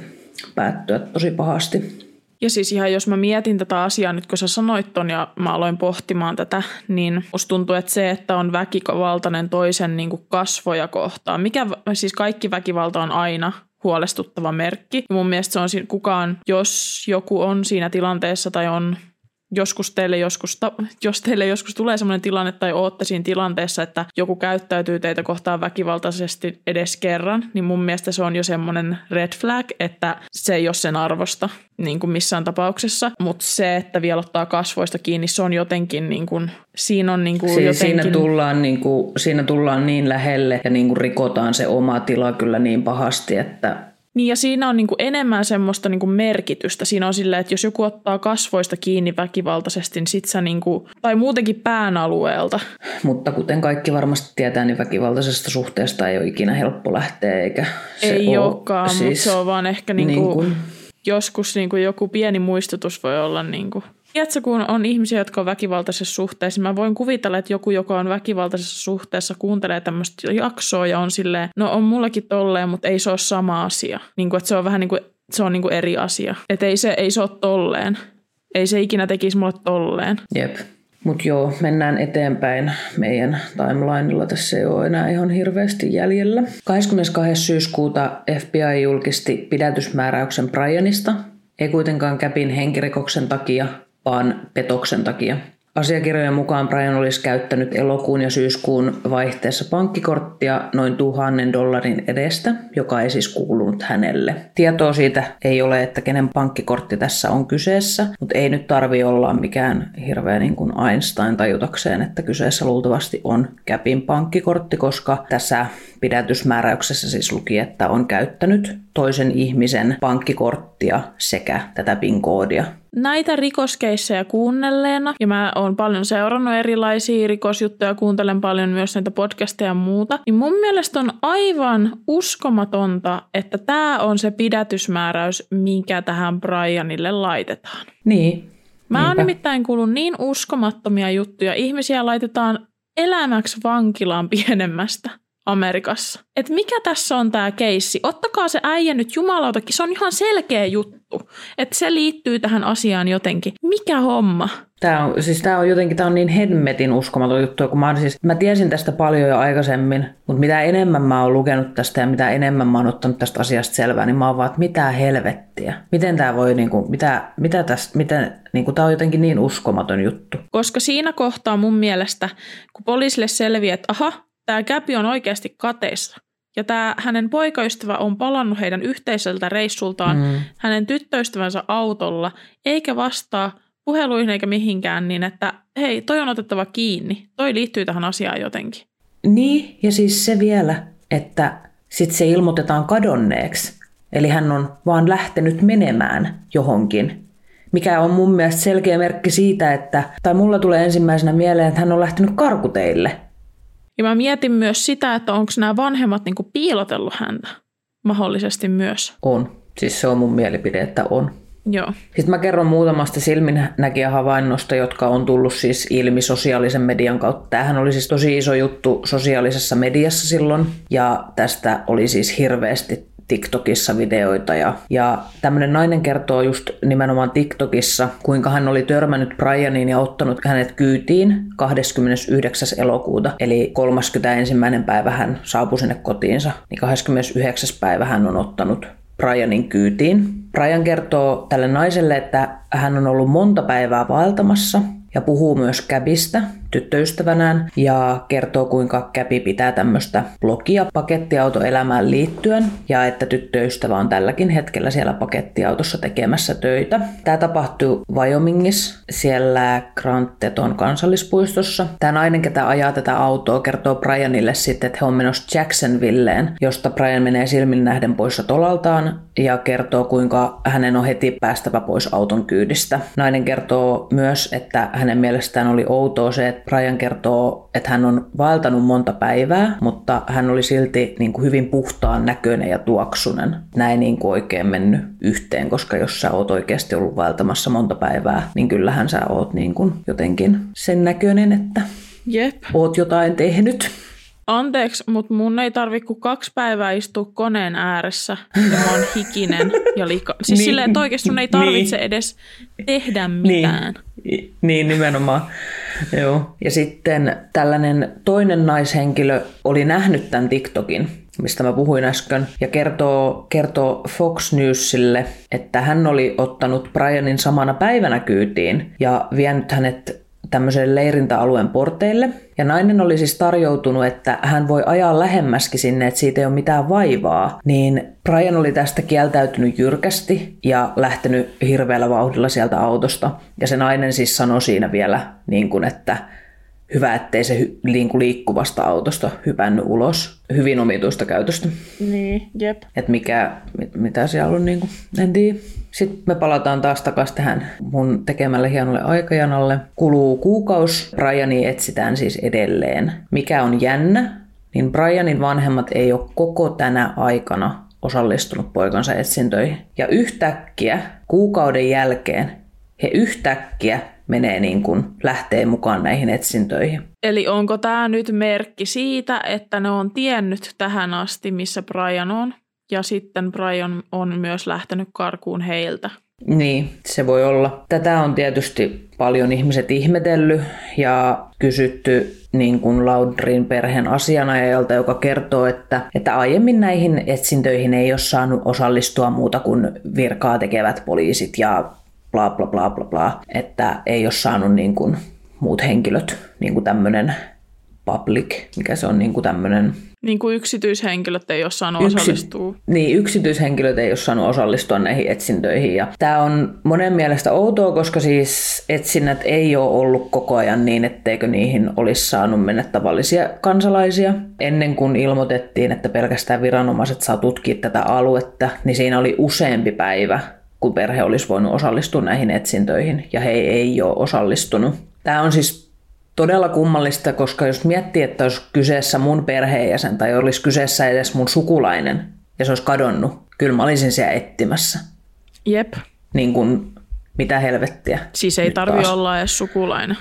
päättyä tosi pahasti. Ja siis ihan jos mä mietin tätä asiaa nyt, kun sä sanoit ton ja mä aloin pohtimaan tätä, niin musta tuntuu, että se, että on väkivaltainen toisen niin kuin kasvoja kohtaan, mikä siis kaikki väkivalta on aina huolestuttava merkki. Mun mielestä se on kukaan, jos joku on siinä tilanteessa tai on joskus teille joskus, jos teille joskus tulee sellainen tilanne tai ootte siinä tilanteessa, että joku käyttäytyy teitä kohtaan väkivaltaisesti edes kerran, niin mun mielestä se on jo semmoinen red flag, että se ei ole sen arvosta niin kuin missään tapauksessa. Mutta se, että vielä ottaa kasvoista kiinni, se on jotenkin niin kuin, siinä on niin kuin si- jotenkin... Siinä tullaan, niin kuin, siinä tullaan niin lähelle ja niin kuin rikotaan se oma tila kyllä niin pahasti, että niin ja siinä on niin kuin enemmän semmoista niin kuin merkitystä. Siinä on silleen, että jos joku ottaa kasvoista kiinni väkivaltaisesti, niin sit sä niin kuin, tai muutenkin pään alueelta. Mutta kuten kaikki varmasti tietää, niin väkivaltaisesta suhteesta ei ole ikinä helppo lähteä, eikä se Ei ole, olekaan, siis, mutta se on vaan ehkä niin kuin, niin kuin, joskus niin kuin joku pieni muistutus voi olla niin kuin Tiedätkö, kun on ihmisiä, jotka on väkivaltaisessa suhteessa, mä voin kuvitella, että joku, joka on väkivaltaisessa suhteessa, kuuntelee tämmöistä jaksoa ja on silleen, no on mullakin tolleen, mutta ei se ole sama asia. Niin kuin, että se on vähän niin kuin, se on niin kuin eri asia. Että ei se, ei se ole tolleen. Ei se ikinä tekisi mulle tolleen. Jep. Mutta joo, mennään eteenpäin meidän timelineilla. Tässä ei ole enää ihan hirveästi jäljellä. 22. syyskuuta FBI julkisti pidätysmääräyksen Brianista. Ei kuitenkaan Käpin henkirikoksen takia, vaan petoksen takia. Asiakirjojen mukaan Brian olisi käyttänyt elokuun ja syyskuun vaihteessa pankkikorttia noin tuhannen dollarin edestä, joka ei siis kuulunut hänelle. Tietoa siitä ei ole, että kenen pankkikortti tässä on kyseessä, mutta ei nyt tarvi olla mikään hirveä niin kuin Einstein tajutakseen, että kyseessä luultavasti on Käpin pankkikortti, koska tässä pidätysmääräyksessä siis luki, että on käyttänyt toisen ihmisen pankkikorttia sekä tätä PIN-koodia näitä rikoskeissejä kuunnelleena, ja mä oon paljon seurannut erilaisia rikosjuttuja, kuuntelen paljon myös näitä podcasteja ja muuta, niin mun mielestä on aivan uskomatonta, että tämä on se pidätysmääräys, mikä tähän Brianille laitetaan. Niin. Mä oon nimittäin kuullut niin uskomattomia juttuja. Ihmisiä laitetaan elämäksi vankilaan pienemmästä. Amerikassa. Et mikä tässä on tämä keissi? Ottakaa se äijä nyt jumalautakin, se on ihan selkeä juttu. Että se liittyy tähän asiaan jotenkin. Mikä homma? Tämä on, siis tämä on jotenkin tämä on niin hemmetin uskomaton juttu, kun mä, siis, mä tiesin tästä paljon jo aikaisemmin, mutta mitä enemmän mä oon lukenut tästä ja mitä enemmän mä oon ottanut tästä asiasta selvää, niin mä oon vaan, että mitä helvettiä. Miten tämä voi, niin kuin, mitä, mitä tästä, miten, niin kuin, tämä on jotenkin niin uskomaton juttu. Koska siinä kohtaa mun mielestä, kun poliisille selviää, että aha, tämä Käpi on oikeasti kateissa. Ja tämä hänen poikaystävä on palannut heidän yhteiseltä reissultaan mm. hänen tyttöystävänsä autolla, eikä vastaa puheluihin eikä mihinkään, niin että hei, toi on otettava kiinni. Toi liittyy tähän asiaan jotenkin. Niin, ja siis se vielä, että sitten se ilmoitetaan kadonneeksi. Eli hän on vaan lähtenyt menemään johonkin, mikä on mun mielestä selkeä merkki siitä, että, tai mulla tulee ensimmäisenä mieleen, että hän on lähtenyt karkuteille. Ja mä mietin myös sitä, että onko nämä vanhemmat niin kuin piilotellut häntä mahdollisesti myös. On. Siis se on mun mielipide, että on. Joo. Sitten mä kerron muutamasta havainnosta, jotka on tullut siis ilmi sosiaalisen median kautta. Tämähän oli siis tosi iso juttu sosiaalisessa mediassa silloin, ja tästä oli siis hirveästi TikTokissa videoita. Ja, ja tämmöinen nainen kertoo just nimenomaan TikTokissa, kuinka hän oli törmännyt Brianiin ja ottanut hänet kyytiin 29. elokuuta. Eli 31. päivä hän saapui sinne kotiinsa, niin 29. päivä hän on ottanut Brianin kyytiin. Brian kertoo tälle naiselle, että hän on ollut monta päivää vaeltamassa ja puhuu myös Käbistä, tyttöystävänään ja kertoo kuinka Käpi pitää tämmöistä blogia pakettiautoelämään liittyen ja että tyttöystävä on tälläkin hetkellä siellä pakettiautossa tekemässä töitä. Tämä tapahtuu Wyomingissa, siellä Grand Teton kansallispuistossa. Tämä nainen, ketä ajaa tätä autoa, kertoo Brianille sitten, että he on menossa Jacksonvilleen, josta Brian menee silmin nähden poissa tolaltaan ja kertoo, kuinka hänen on heti päästävä pois auton kyydistä. Nainen kertoo myös, että hänen mielestään oli outoa se, että Brian kertoo, että hän on vaeltanut monta päivää, mutta hän oli silti niin kuin hyvin puhtaan näköinen ja tuoksunen. Näin niin kuin oikein mennyt yhteen, koska jos sä oot oikeasti ollut vaeltamassa monta päivää, niin kyllähän sä oot niin kuin jotenkin sen näköinen, että Jep. oot jotain tehnyt. Anteeksi, mutta mun ei tarvi kuin kaksi päivää istua koneen ääressä ja mä oon hikinen ja lika. Siis <laughs> niin, silleen, että oikeasti sun ei tarvitse niin. edes tehdä mitään. Niin, niin nimenomaan. Joo. Ja sitten tällainen toinen naishenkilö oli nähnyt tämän TikTokin, mistä mä puhuin äsken, ja kertoo, kertoo Fox Newsille, että hän oli ottanut Brianin samana päivänä kyytiin ja vienyt hänet tämmöiselle leirintäalueen porteille. Ja nainen oli siis tarjoutunut, että hän voi ajaa lähemmäskin sinne, että siitä ei ole mitään vaivaa. Niin Brian oli tästä kieltäytynyt jyrkästi ja lähtenyt hirveällä vauhdilla sieltä autosta. Ja se nainen siis sanoi siinä vielä, niin kuin, että hyvä, ettei se kuin liikkuvasta autosta hypännyt ulos. Hyvin omituista käytöstä. Niin, jep. Että mikä, mitä siellä on, niin kuin, en tiedä. Sitten me palataan taas takaisin tähän mun tekemälle hienolle aikajanalle. Kuluu kuukaus, Briani etsitään siis edelleen. Mikä on jännä, niin Brianin vanhemmat ei ole koko tänä aikana osallistunut poikansa etsintöihin. Ja yhtäkkiä kuukauden jälkeen he yhtäkkiä menee niin kuin, lähtee mukaan näihin etsintöihin. Eli onko tämä nyt merkki siitä, että ne on tiennyt tähän asti, missä Brian on, ja sitten Brian on myös lähtenyt karkuun heiltä? Niin, se voi olla. Tätä on tietysti paljon ihmiset ihmetellyt ja kysytty niin kuin Laudrin perheen asianajajalta, joka kertoo, että, että aiemmin näihin etsintöihin ei ole saanut osallistua muuta kuin virkaa tekevät poliisit ja bla bla bla bla bla, että ei ole saanut niin kuin muut henkilöt, niin kuin tämmöinen public, mikä se on niin kuin tämmöinen niin kuin yksityishenkilöt ei ole saanut Yksi, osallistua. Niin, yksityishenkilöt ei ole saanut osallistua näihin etsintöihin. Ja tämä on monen mielestä outoa, koska siis etsinnät ei ole ollut koko ajan niin, etteikö niihin olisi saanut mennä tavallisia kansalaisia. Ennen kuin ilmoitettiin, että pelkästään viranomaiset saa tutkia tätä aluetta, niin siinä oli useampi päivä, kun perhe olisi voinut osallistua näihin etsintöihin, ja he ei ole osallistunut. Tämä on siis todella kummallista, koska jos miettii, että olisi kyseessä mun perheenjäsen tai olisi kyseessä edes mun sukulainen ja se olisi kadonnut, kyllä mä olisin siellä etsimässä. Jep. Niin kuin, mitä helvettiä. Siis ei tarvi taas. olla edes sukulainen.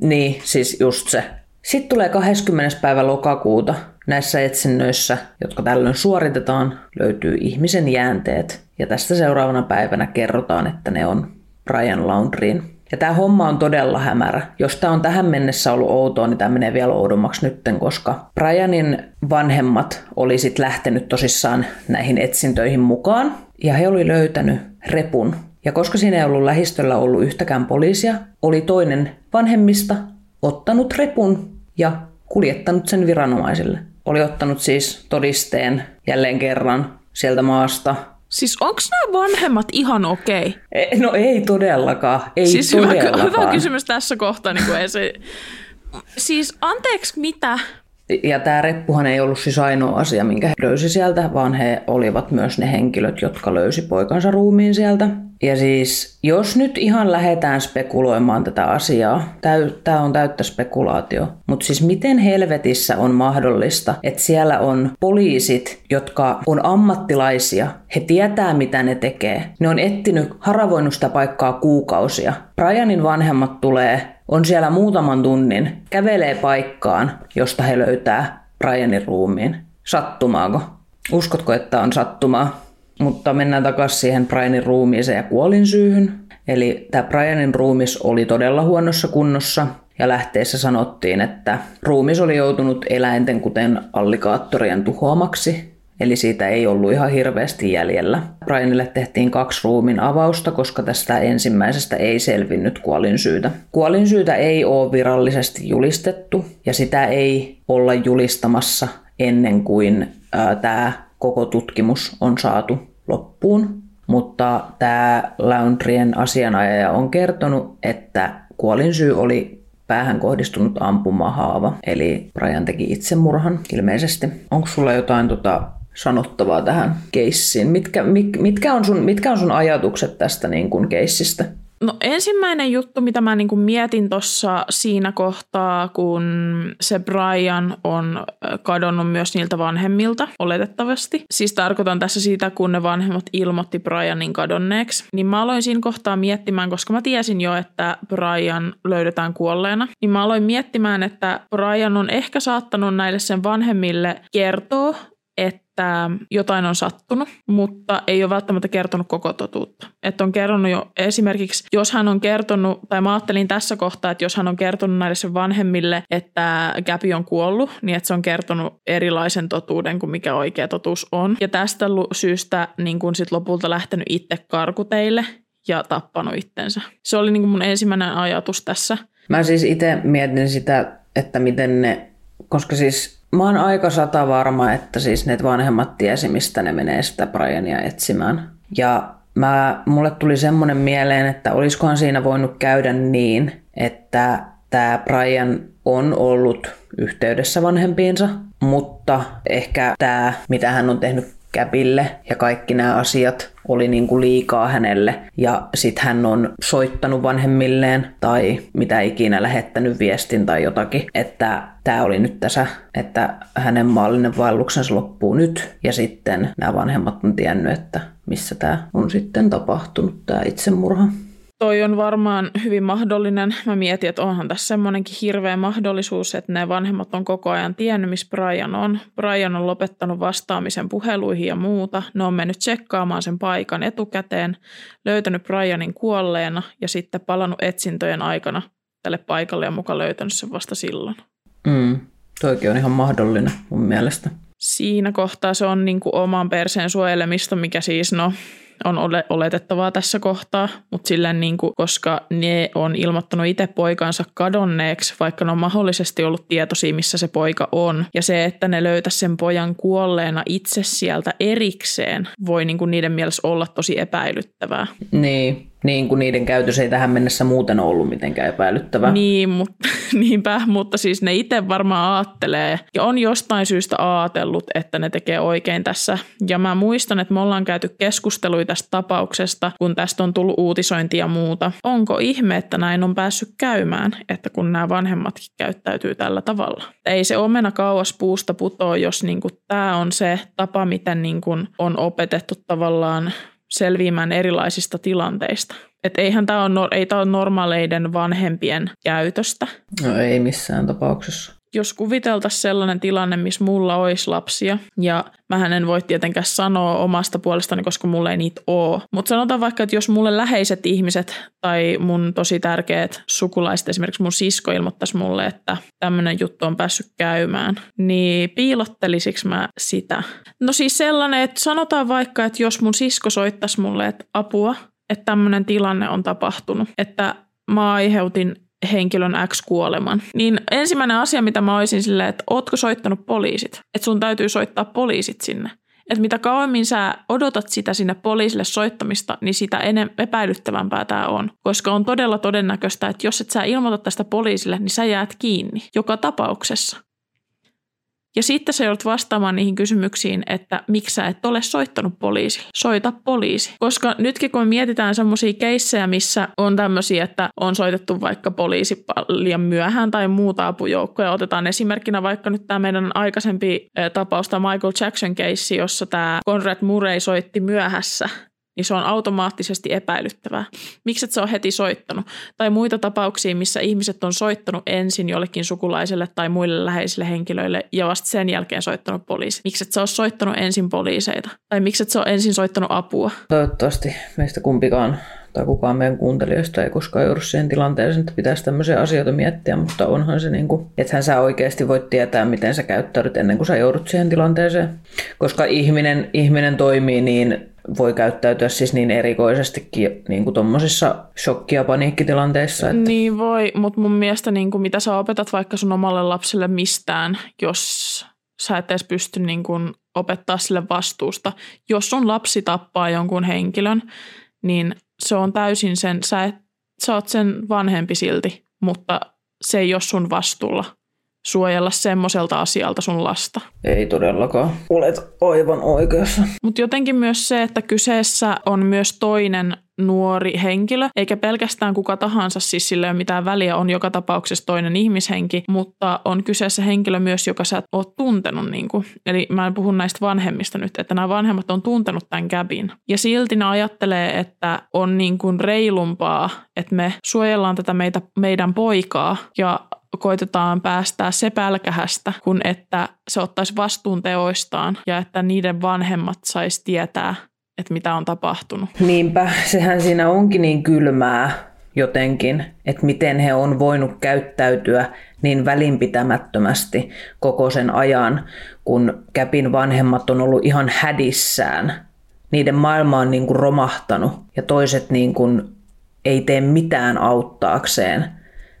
Niin, siis just se. Sitten tulee 20. päivä lokakuuta. Näissä etsinnöissä, jotka tällöin suoritetaan, löytyy ihmisen jäänteet. Ja tästä seuraavana päivänä kerrotaan, että ne on Brian Laundryin ja tämä homma on todella hämärä. Jos tämä on tähän mennessä ollut outoa, niin tämä menee vielä oudommaksi nytten, koska Brianin vanhemmat oli sitten lähtenyt tosissaan näihin etsintöihin mukaan. Ja he oli löytänyt repun. Ja koska siinä ei ollut lähistöllä ollut yhtäkään poliisia, oli toinen vanhemmista ottanut repun ja kuljettanut sen viranomaisille. Oli ottanut siis todisteen jälleen kerran sieltä maasta, Siis onko nämä vanhemmat ihan okei? Okay? No ei todellakaan. Ei siis todellakaan. Hyvä, hyvä kysymys tässä kohtaa. Niin kuin ei se... Siis anteeksi, mitä? Ja tämä reppuhan ei ollut siis ainoa asia, minkä he löysi sieltä, vaan he olivat myös ne henkilöt, jotka löysi poikansa ruumiin sieltä. Ja siis, jos nyt ihan lähdetään spekuloimaan tätä asiaa, tämä on täyttä spekulaatio, mutta siis miten helvetissä on mahdollista, että siellä on poliisit, jotka on ammattilaisia, he tietää mitä ne tekee. Ne on etsinyt, haravoinut sitä paikkaa kuukausia. Brianin vanhemmat tulee on siellä muutaman tunnin, kävelee paikkaan, josta he löytää Brianin ruumiin. Sattumaako? Uskotko, että on sattumaa? Mutta mennään takaisin siihen Brianin ruumiiseen ja kuolinsyyhyn. Eli tämä Brianin ruumis oli todella huonossa kunnossa ja lähteessä sanottiin, että ruumis oli joutunut eläinten kuten allikaattorien tuhoamaksi Eli siitä ei ollut ihan hirveästi jäljellä. Brianille tehtiin kaksi ruumin avausta, koska tästä ensimmäisestä ei selvinnyt kuolinsyytä. Kuolinsyytä ei ole virallisesti julistettu ja sitä ei olla julistamassa ennen kuin tämä koko tutkimus on saatu loppuun. Mutta tämä Laundrien asianajaja on kertonut, että kuolinsyy oli päähän kohdistunut ampumahaava, eli Brian teki itsemurhan ilmeisesti. Onko sulla jotain tota, sanottavaa tähän keissiin? Mitkä, mit, mitkä, on, sun, mitkä on sun ajatukset tästä niin kuin keissistä? No ensimmäinen juttu, mitä mä niin kuin mietin tuossa siinä kohtaa, kun se Brian on kadonnut myös niiltä vanhemmilta, oletettavasti. Siis tarkoitan tässä siitä, kun ne vanhemmat ilmoitti Brianin kadonneeksi. Niin mä aloin siinä kohtaa miettimään, koska mä tiesin jo, että Brian löydetään kuolleena. Niin mä aloin miettimään, että Brian on ehkä saattanut näille sen vanhemmille kertoa, että jotain on sattunut, mutta ei ole välttämättä kertonut koko totuutta. Että on kertonut jo esimerkiksi, jos hän on kertonut, tai mä ajattelin tässä kohtaa, että jos hän on kertonut näille sen vanhemmille, että Käpi on kuollut, niin että se on kertonut erilaisen totuuden kuin mikä oikea totuus on. Ja tästä syystä niin kun sit lopulta lähtenyt itse karkuteille ja tappanut itsensä. Se oli niin kuin mun ensimmäinen ajatus tässä. Mä siis itse mietin sitä, että miten ne, koska siis Mä oon aika sata varma, että siis ne vanhemmat tiesi, mistä ne menee sitä Briania etsimään. Ja mä, mulle tuli semmoinen mieleen, että olisikohan siinä voinut käydä niin, että tämä Brian on ollut yhteydessä vanhempiinsa, mutta ehkä tämä, mitä hän on tehnyt Käpille ja kaikki nämä asiat oli niin kuin liikaa hänelle ja sitten hän on soittanut vanhemmilleen tai mitä ikinä lähettänyt viestin tai jotakin, että tämä oli nyt tässä, että hänen maallinen vaelluksensa loppuu nyt ja sitten nämä vanhemmat on tiennyt, että missä tämä on sitten tapahtunut, tämä itsemurha. Toi on varmaan hyvin mahdollinen. Mä mietin, että onhan tässä semmoinenkin hirveä mahdollisuus, että ne vanhemmat on koko ajan tiennyt, missä Brian on. Brian on lopettanut vastaamisen puheluihin ja muuta. Ne on mennyt tsekkaamaan sen paikan etukäteen, löytänyt Brianin kuolleena ja sitten palannut etsintöjen aikana tälle paikalle ja mukaan löytänyt sen vasta silloin. Mm, toikin on ihan mahdollinen mun mielestä. Siinä kohtaa se on niin kuin oman perseen suojelemista, mikä siis no on oletettavaa tässä kohtaa, mutta sillä niin kuin, koska ne on ilmoittanut itse poikansa kadonneeksi, vaikka ne on mahdollisesti ollut tietoisia, missä se poika on. Ja se, että ne löytäisi sen pojan kuolleena itse sieltä erikseen, voi niin kuin niiden mielestä olla tosi epäilyttävää. Niin, niin kuin niiden käytös ei tähän mennessä muuten ollut mitenkään epäilyttävää. Niin, mutta, <laughs> niinpä, mutta siis ne itse varmaan aattelee ja on jostain syystä aatellut, että ne tekee oikein tässä. Ja mä muistan, että me ollaan käyty keskusteluita tästä tapauksesta, kun tästä on tullut uutisointia ja muuta. Onko ihme, että näin on päässyt käymään, että kun nämä vanhemmatkin käyttäytyy tällä tavalla? Ei se omena kauas puusta putoa, jos niin tämä on se tapa, miten niin on opetettu tavallaan selviämään erilaisista tilanteista. Että eihän tämä ole, ei tämä ole normaaleiden vanhempien käytöstä. No ei missään tapauksessa jos kuviteltaisiin sellainen tilanne, missä mulla olisi lapsia, ja mä en voi tietenkään sanoa omasta puolestani, koska mulla ei niitä ole. Mutta sanotaan vaikka, että jos mulle läheiset ihmiset tai mun tosi tärkeät sukulaiset, esimerkiksi mun sisko ilmoittaisi mulle, että tämmöinen juttu on päässyt käymään, niin piilottelisiksi mä sitä? No siis sellainen, että sanotaan vaikka, että jos mun sisko soittaisi mulle, että apua, että tämmöinen tilanne on tapahtunut, että mä aiheutin henkilön X kuoleman. Niin ensimmäinen asia, mitä mä olisin silleen, että ootko soittanut poliisit? Että sun täytyy soittaa poliisit sinne. Että mitä kauemmin sä odotat sitä sinne poliisille soittamista, niin sitä enem- epäilyttävämpää tämä on. Koska on todella todennäköistä, että jos et sä ilmoita tästä poliisille, niin sä jäät kiinni. Joka tapauksessa. Ja sitten sä joudut vastaamaan niihin kysymyksiin, että miksi sä et ole soittanut poliisille. Soita poliisi. Koska nytkin kun me mietitään semmoisia keissejä, missä on tämmöisiä, että on soitettu vaikka poliisi liian myöhään tai muuta apujoukkoja. Otetaan esimerkkinä vaikka nyt tämä meidän aikaisempi tapaus, tämä Michael Jackson keissi, jossa tämä Conrad Murray soitti myöhässä niin se on automaattisesti epäilyttävää. Miksi et sä ole heti soittanut? Tai muita tapauksia, missä ihmiset on soittanut ensin jollekin sukulaiselle tai muille läheisille henkilöille ja vasta sen jälkeen soittanut poliisi. Miksi et sä ole soittanut ensin poliiseita? Tai miksi et sä ole ensin soittanut apua? Toivottavasti meistä kumpikaan tai kukaan meidän kuuntelijoista ei koskaan joudu siihen tilanteeseen, että pitäisi tämmöisiä asioita miettiä, mutta onhan se niin kuin, ethän sä oikeasti voit tietää, miten sä käyttäydyt ennen kuin sä joudut siihen tilanteeseen. Koska ihminen, ihminen toimii niin voi käyttäytyä siis niin erikoisestikin niin kuin tuommoisissa shokki- ja paniikkitilanteissa. Että... Niin voi, mutta mun mielestä niin kuin mitä sä opetat vaikka sun omalle lapselle mistään, jos sä et edes pysty niin kuin opettaa sille vastuusta. Jos sun lapsi tappaa jonkun henkilön, niin se on täysin sen, sä, et, sä oot sen vanhempi silti, mutta se ei ole sun vastuulla suojella semmoiselta asialta sun lasta. Ei todellakaan. Olet aivan oikeassa. Mutta jotenkin myös se, että kyseessä on myös toinen nuori henkilö, eikä pelkästään kuka tahansa, siis sillä ei ole mitään väliä, on joka tapauksessa toinen ihmishenki, mutta on kyseessä henkilö myös, joka sä oot tuntenut. Niin kuin. Eli mä en puhu näistä vanhemmista nyt, että nämä vanhemmat on tuntenut tämän Gabin. Ja silti ne ajattelee, että on niin kuin reilumpaa, että me suojellaan tätä meitä, meidän poikaa ja koitetaan päästää se pälkähästä, kun että se ottaisi vastuun teoistaan ja että niiden vanhemmat saisi tietää, että mitä on tapahtunut. Niinpä, sehän siinä onkin niin kylmää jotenkin, että miten he on voinut käyttäytyä niin välinpitämättömästi koko sen ajan, kun Käpin vanhemmat on ollut ihan hädissään. Niiden maailma on niin kuin romahtanut ja toiset niin kuin ei tee mitään auttaakseen –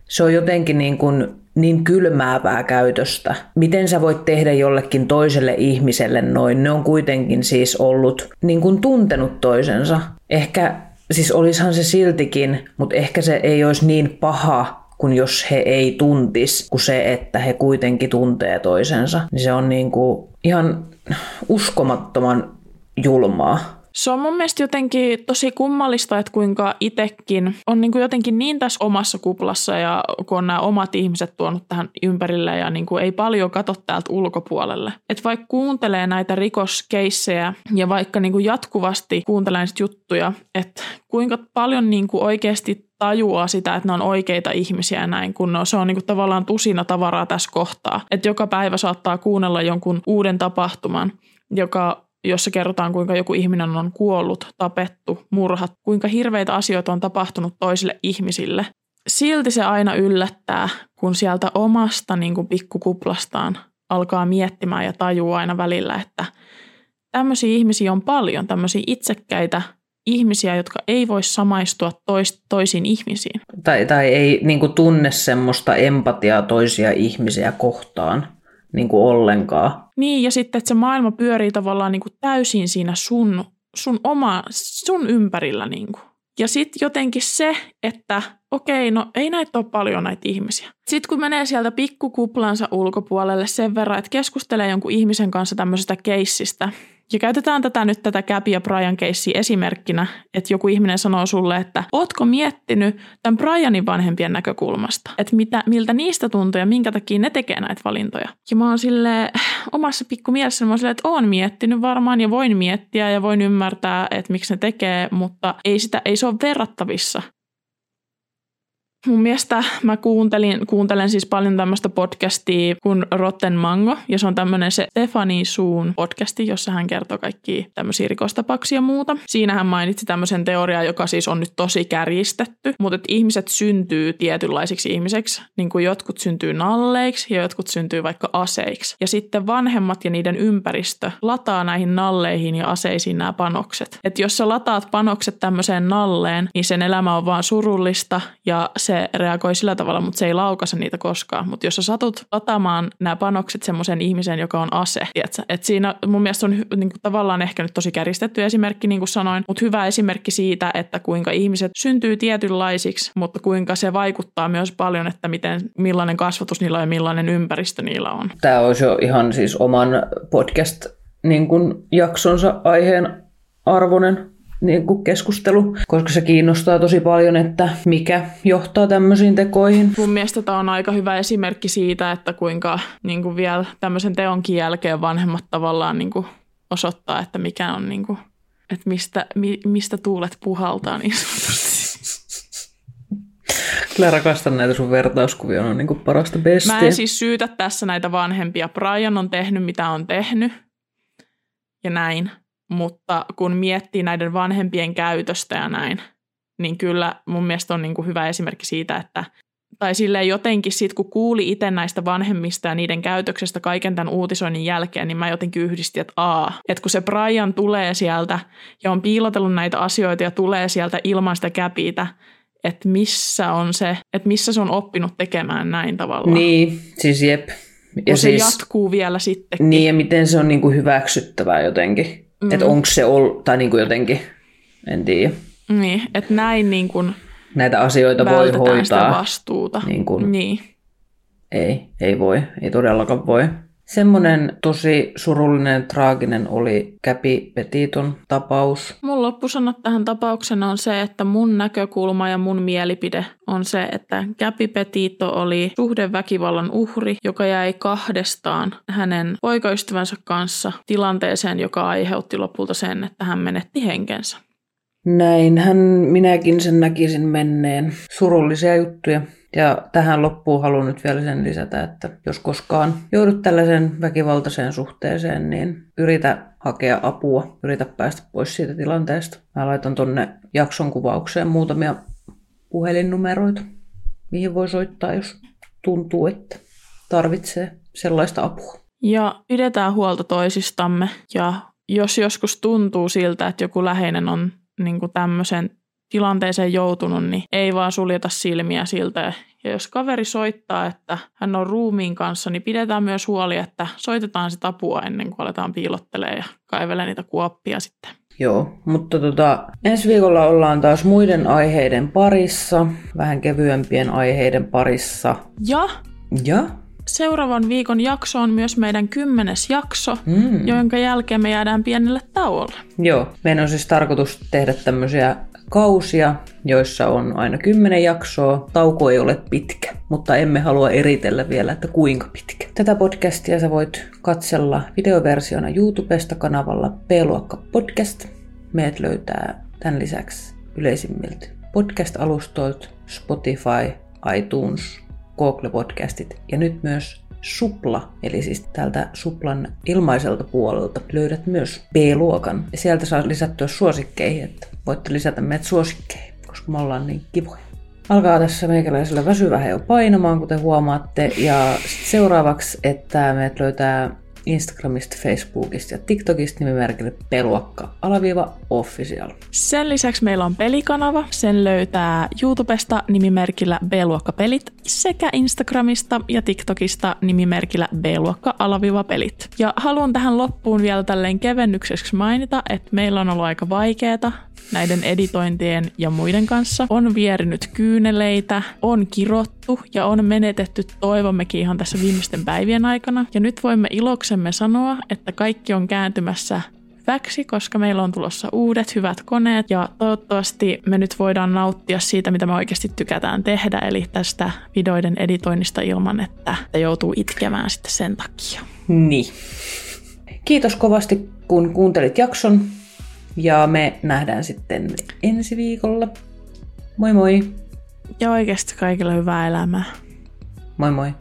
se on jotenkin niin, kuin niin kylmäävää käytöstä. Miten sä voit tehdä jollekin toiselle ihmiselle noin? Ne on kuitenkin siis ollut niin kuin tuntenut toisensa. Ehkä, siis olisihan se siltikin, mutta ehkä se ei olisi niin paha kuin jos he ei tuntis, kuin se, että he kuitenkin tuntee toisensa. Niin se on niin kuin ihan uskomattoman julmaa. Se on mun mielestä jotenkin tosi kummallista, että kuinka itsekin on niin kuin jotenkin niin tässä omassa kuplassa ja kun on nämä omat ihmiset tuonut tähän ympärille ja niin kuin ei paljon katso täältä ulkopuolelle. Että vaikka kuuntelee näitä rikoskeissejä ja vaikka niin kuin jatkuvasti kuuntelee näistä juttuja, että kuinka paljon niin kuin oikeasti tajuaa sitä, että ne on oikeita ihmisiä ja näin, kun se on niin kuin tavallaan tusina tavaraa tässä kohtaa. Että joka päivä saattaa kuunnella jonkun uuden tapahtuman, joka jossa kerrotaan, kuinka joku ihminen on kuollut, tapettu, murhat, kuinka hirveitä asioita on tapahtunut toisille ihmisille. Silti se aina yllättää, kun sieltä omasta niin kuin pikkukuplastaan alkaa miettimään ja tajua aina välillä, että tämmöisiä ihmisiä on paljon, tämmöisiä itsekkäitä ihmisiä, jotka ei voi samaistua tois, toisiin ihmisiin. Tai, tai ei niin kuin tunne semmoista empatiaa toisia ihmisiä kohtaan niin kuin ollenkaan. Niin, ja sitten, että se maailma pyörii tavallaan niin kuin täysin siinä sun, sun, oma, sun ympärillä. Niin kuin. Ja sitten jotenkin se, että okei, no ei näitä ole paljon näitä ihmisiä. Sitten kun menee sieltä pikkukuplansa ulkopuolelle sen verran, että keskustelee jonkun ihmisen kanssa tämmöisestä keissistä, ja käytetään tätä nyt tätä Gabby ja Brian keissiä esimerkkinä, että joku ihminen sanoo sulle, että ootko miettinyt tämän Brianin vanhempien näkökulmasta, että mitä, miltä niistä tuntuu ja minkä takia ne tekee näitä valintoja. Ja mä oon sille omassa pikkumielessä, mä oon silleen, että oon miettinyt varmaan ja voin miettiä ja voin ymmärtää, että miksi ne tekee, mutta ei, sitä, ei se ole verrattavissa Mun mielestä mä kuuntelin, kuuntelen siis paljon tämmöistä podcastia kuin Rotten Mango, ja se on tämmöinen se Stefani Suun podcasti, jossa hän kertoo kaikki tämmöisiä rikostapauksia ja muuta. Siinä hän mainitsi tämmöisen teoriaa, joka siis on nyt tosi kärjistetty, mutta että ihmiset syntyy tietynlaisiksi ihmiseksi, niin kuin jotkut syntyy nalleiksi ja jotkut syntyy vaikka aseiksi. Ja sitten vanhemmat ja niiden ympäristö lataa näihin nalleihin ja aseisiin nämä panokset. Että jos sä lataat panokset tämmöiseen nalleen, niin sen elämä on vaan surullista ja se reagoi sillä tavalla, mutta se ei laukase niitä koskaan. Mutta jos sä satut lataamaan nämä panokset semmoisen ihmisen, joka on ase, tiedätkö? Et siinä mun mielestä on niin kuin, tavallaan ehkä nyt tosi käristetty esimerkki, niin kuin sanoin, mutta hyvä esimerkki siitä, että kuinka ihmiset syntyy tietynlaisiksi, mutta kuinka se vaikuttaa myös paljon, että miten, millainen kasvatus niillä on ja millainen ympäristö niillä on. Tämä olisi jo ihan siis oman podcast niin jaksonsa aiheen arvoinen niin kuin keskustelu, koska se kiinnostaa tosi paljon, että mikä johtaa tämmöisiin tekoihin. Mun mielestä tämä on aika hyvä esimerkki siitä, että kuinka niin kuin vielä tämmöisen teonkin jälkeen vanhemmat tavallaan niin kuin osoittaa, että mikä on, niin kuin, että mistä, mi, mistä tuulet puhaltaa niin sanotusti. Kyllä rakastan näitä sun vertauskuvia, on niin kuin parasta bestia. Mä en siis syytä tässä näitä vanhempia. Brian on tehnyt, mitä on tehnyt ja näin mutta kun miettii näiden vanhempien käytöstä ja näin, niin kyllä mun mielestä on niin kuin hyvä esimerkki siitä, että tai sille jotenkin sit, kun kuuli itse näistä vanhemmista ja niiden käytöksestä kaiken tämän uutisoinnin jälkeen, niin mä jotenkin yhdistin, että aa, että kun se Brian tulee sieltä ja on piilotellut näitä asioita ja tulee sieltä ilman sitä käpiitä, että missä on se, että missä se on oppinut tekemään näin tavallaan. Niin, siis jep. Ja kun siis, se jatkuu vielä sitten. Niin, ja miten se on niin kuin hyväksyttävää jotenkin. Mm. Että onko se ollut, tai niin kuin jotenkin, en tiedä. Niin, että näin niin kuin Näitä asioita voi hoitaa. sitä vastuuta. Niin, kuin, niin. Ei, ei voi, ei todellakaan voi. Semmoinen tosi surullinen, traaginen oli Käpi Petiton tapaus. Mun loppusanat tähän tapaukseen on se, että mun näkökulma ja mun mielipide on se, että Käpi Petito oli suhdeväkivallan uhri, joka jäi kahdestaan hänen poikaystävänsä kanssa tilanteeseen, joka aiheutti lopulta sen, että hän menetti henkensä. Näinhän minäkin sen näkisin menneen. Surullisia juttuja. Ja tähän loppuun haluan nyt vielä sen lisätä, että jos koskaan joudut tällaiseen väkivaltaiseen suhteeseen, niin yritä hakea apua, yritä päästä pois siitä tilanteesta. Mä laitan tonne jakson kuvaukseen muutamia puhelinnumeroita, mihin voi soittaa, jos tuntuu, että tarvitsee sellaista apua. Ja pidetään huolta toisistamme ja jos joskus tuntuu siltä, että joku läheinen on niin kuin tämmöisen tilanteeseen joutunut, niin ei vaan suljeta silmiä siltä. Ja jos kaveri soittaa, että hän on ruumiin kanssa, niin pidetään myös huoli, että soitetaan sitä apua ennen kuin aletaan piilottelemaan ja kaivelee niitä kuoppia sitten. Joo, mutta tota, ensi viikolla ollaan taas muiden aiheiden parissa, vähän kevyempien aiheiden parissa. Ja? Ja? Seuraavan viikon jakso on myös meidän kymmenes jakso, Mm. jonka jälkeen me jäädään pienelle tauolle. Joo, meidän on siis tarkoitus tehdä tämmöisiä kausia, joissa on aina kymmenen jaksoa. Tauko ei ole pitkä, mutta emme halua eritellä vielä, että kuinka pitkä. Tätä podcastia sä voit katsella videoversiona YouTubesta kanavalla P-luokka podcast. Meidät löytää tämän lisäksi yleisimmiltä podcast-alustoilta Spotify, iTunes, Google Podcastit ja nyt myös Supla, eli siis täältä Suplan ilmaiselta puolelta löydät myös B-luokan. Ja sieltä saa lisättyä suosikkeihin, että voitte lisätä meidät suosikkeihin, koska me ollaan niin kivoja. Alkaa tässä meikäläisellä väsy vähän jo painamaan, kuten huomaatte. Ja seuraavaksi, että meidät löytää Instagramista, Facebookista ja TikTokista nimimerkillä peluakka alaviiva official. Sen lisäksi meillä on pelikanava. Sen löytää YouTubesta nimimerkillä B-luokkapelit sekä Instagramista ja TikTokista nimimerkillä B-luokka-pelit. Ja haluan tähän loppuun vielä tälleen kevennykseksi mainita, että meillä on ollut aika vaikeeta näiden editointien ja muiden kanssa. On vierinyt kyyneleitä, on kirottu ja on menetetty toivommekin ihan tässä viimeisten päivien aikana. Ja nyt voimme iloksemme sanoa, että kaikki on kääntymässä hyväksi, koska meillä on tulossa uudet hyvät koneet ja toivottavasti me nyt voidaan nauttia siitä, mitä me oikeasti tykätään tehdä, eli tästä videoiden editoinnista ilman, että joutuu itkemään sitten sen takia. Niin. Kiitos kovasti, kun kuuntelit jakson. Ja me nähdään sitten ensi viikolla. Moi moi! Ja oikeasti kaikille hyvää elämää. Moi moi!